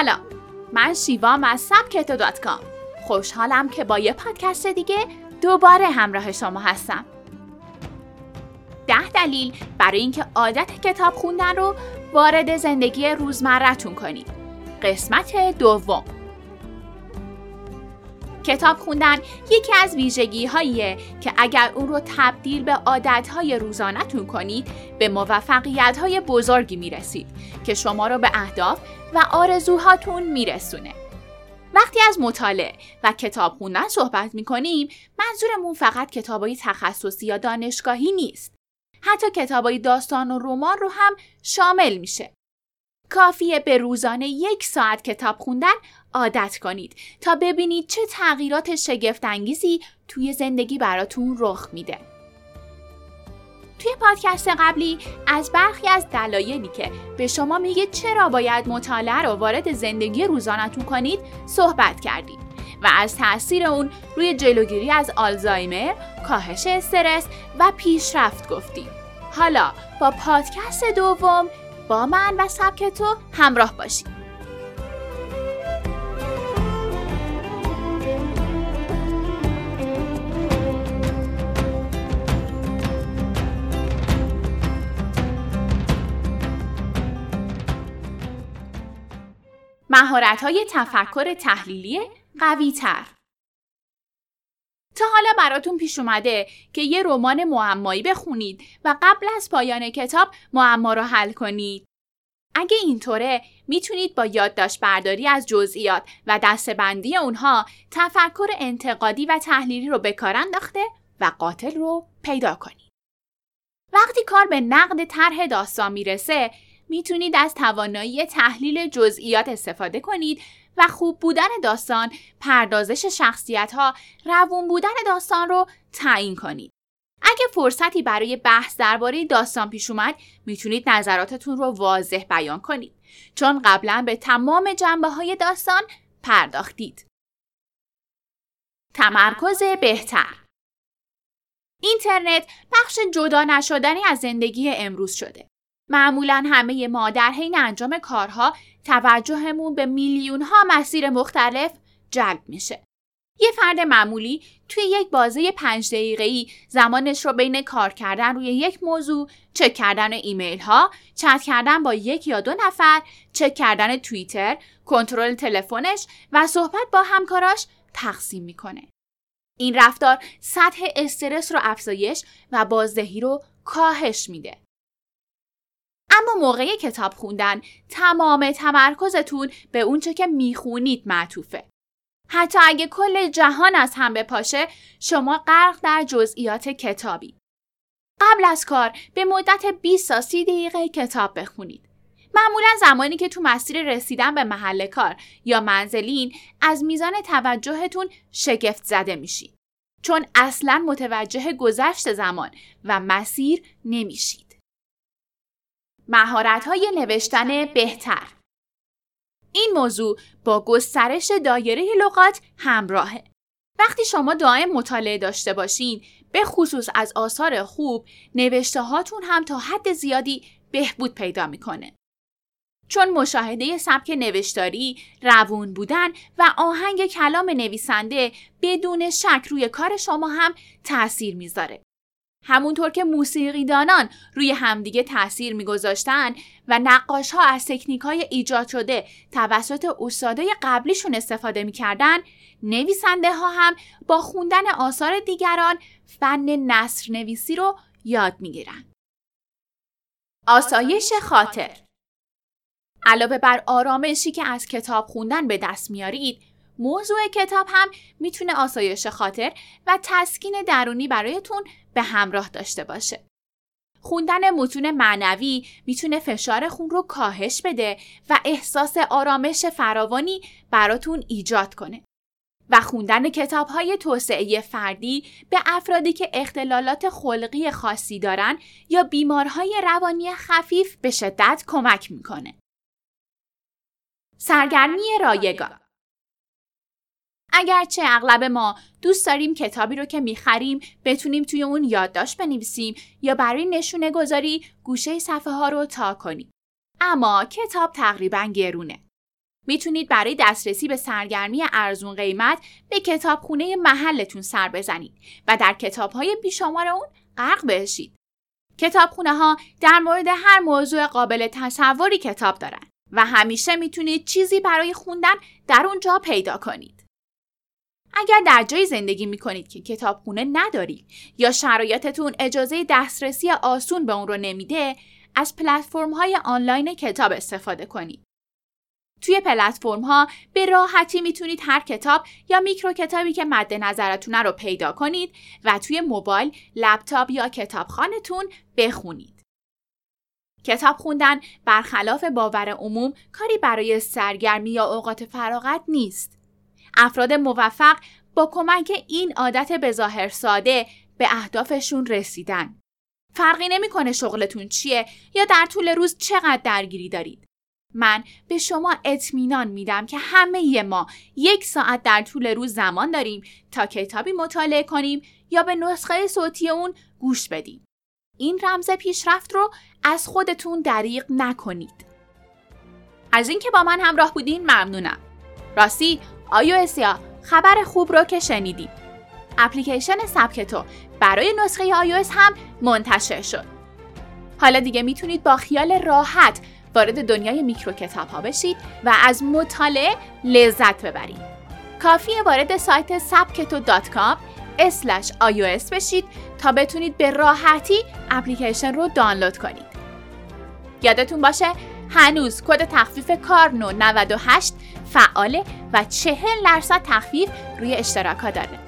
سلام من شیوام از سبکتو دات کام. خوشحالم که با یه پادکست دیگه دوباره همراه شما هستم. ده دلیل برای اینکه عادت کتاب خوندن رو وارد زندگی روزمرتون کنید. قسمت دوم. کتاب خوندن یکی از ویژگی هاییه که اگر اون رو تبدیل به عادت های روزانهتون کنید به موفقیت های بزرگی می‌رسید که شما رو به اهداف و آرزوهاتون میرسونه. وقتی از مطالعه و کتاب خوندن صحبت می‌کنیم منظورمون فقط کتابای تخصصی یا دانشگاهی نیست. حتی کتابای داستان و رمان رو هم شامل میشه. کافیه به روزانه یک ساعت کتاب خوندن عادت کنید تا ببینید چه تغییرات شگفتانگیزی توی زندگی براتون رخ میده. توی پادکست قبلی از برخی از دلایلی که به شما میگه چرا باید مطالعه رو وارد زندگی روزانهتون کنید صحبت کردیم و از تاثیر اون روی جلوگیری از آلزایمر، کاهش استرس و پیشرفت گفتیم. حالا با پادکست دوم با من و سبک تو همراه باشید. مهارت های تفکر تحلیلی قوی تر تا حالا براتون پیش اومده که یه رمان معمایی بخونید و قبل از پایان کتاب معما رو حل کنید؟ اگه اینطوره می‌تونید با یادداشت برداری از جزئیات و دستبندی اونها تفکر انتقادی و تحلیلی رو به کار انداخته و قاتل رو پیدا کنید. وقتی کار به نقد طرح داستان می‌رسه می‌تونید از توانایی تحلیل جزئیات استفاده کنید و خوب بودن داستان، پردازش شخصیت ها، روون بودن داستان رو تعیین کنید. اگه فرصتی برای بحث درباره داستان پیش اومد می‌تونید نظراتتون رو واضح بیان کنید چون قبلا به تمام جنبه های داستان پرداختید. تمرکز بهتر اینترنت بخش جدا نشدنی از زندگی امروز شده. معمولا همه ما در حین انجام کارها توجهمون به میلیون ها مسیر مختلف جلب میشه. یه فرد معمولی توی یک بازه پنج دقیقه‌ای زمانش رو بین کار کردن روی یک موضوع، چک کردن ایمیل ها، چت کردن با یک یا دو نفر، چک کردن توییتر، کنترل تلفنش و صحبت با همکاراش تقسیم می‌کنه. این رفتار سطح استرس رو افزایش و بازدهی رو کاهش میده. اما موقع کتاب خوندن تمام تمرکزتون به اونچه که می‌خونید معطوفه. حتی اگه کل جهان از هم بپاشه شما غرق در جزئیات کتابی. قبل از کار به مدت 20 تا 30 دقیقه کتاب بخونید. معمولا زمانی که تو مسیر رسیدن به محل کار یا منزلین از میزان توجهتون شگفت زده میشید. چون اصلا متوجه گذشت زمان و مسیر نمیشید. های نوشتن بهتر این موضوع با گسترش دایره لغات همراهه. وقتی شما دائم مطالعه داشته باشین به خصوص از آثار خوب نوشته هاتون هم تا حد زیادی بهبود پیدا می‌کنه. چون مشاهده سبک نوشتاری، روون بودن و آهنگ کلام نویسنده بدون شک روی کار شما هم تأثیر می‌ذاره. همونطور که موسیقیدانان روی همدیگه تاثیر میگذاشتن و نقاش ها از تکنیک های ایجاد شده توسط استادای قبلیشون استفاده می‌کردن نویسنده ها هم با خوندن آثار دیگران فن نصر نویسی رو یاد می‌گیرن. آسایش خاطر علاوه بر آرامشی که از کتاب خوندن به دست میارید موضوع کتاب هم می‌تونه آسایش خاطر و تسکین درونی برایتون به همراه داشته باشه. خوندن متون معنوی می‌تونه فشار خون رو کاهش بده و احساس آرامش فراوانی براتون ایجاد کنه. و خوندن کتاب های توسعه فردی به افرادی که اختلالات خلقی خاصی دارن یا بیمارهای روانی خفیف به شدت کمک می‌کنه. سرگرمی رایگان اگرچه اغلب ما دوست داریم کتابی رو که می‌خریم بتونیم توی اون یادداشت بنویسیم یا برای نشونه گذاری گوشه صفحه ها رو تا کنیم. اما کتاب تقریبا گرونه. می‌تونید برای دسترسی به سرگرمی ارزون قیمت به کتابخونه محلتون سر بزنید و در کتابهای بیشمار اون غرق بشید. کتابخونه ها در مورد هر موضوع قابل تصوری کتاب دارن و همیشه می‌تونید چیزی برای خوندن در اونجا پیدا کنید. اگر در جایی زندگی می کنید که کتابخونه ندارید یا شرایطتون اجازه دسترسی آسون به اون رو نمیده، از پلتفرم های آنلاین کتاب استفاده کنید. توی پلتفرم ها به راحتی می‌تونید هر کتاب یا میکرو کتابی که مد نظرتونه رو پیدا کنید و توی موبایل، لپتاپ یا کتابخانهتون بخونید. کتاب خوندن برخلاف باور عموم کاری برای سرگرمی یا اوقات فراغت نیست. افراد موفق با کمک این عادت بظاهر ساده به اهدافشون رسیدن. فرقی نمی‌کنه شغلتون چیه یا در طول روز چقدر درگیری دارید. من به شما اطمینان میدم که همه ما یک ساعت در طول روز زمان داریم تا کتابی مطالعه کنیم یا به نسخه صوتی اون گوش بدیم. این رمز پیشرفت رو از خودتون دریغ نکنید. از اینکه با من همراه بودین ممنونم. راستی آیو خبر خوب رو که شنیدید. اپلیکیشن سبکتو برای نسخه iOS هم منتشر شد. حالا دیگه می‌تونید با خیال راحت وارد دنیای میکرو کتاب ها بشید و از مطالعه لذت ببرید. کافیه وارد سایت sabketo.com iOS بشید تا بتونید به راحتی اپلیکیشن رو دانلود کنید. یادتون باشه هنوز کد تخفیف کارنو 98 فعاله و 40 درصد تخفیف روی اشتراک ها داره.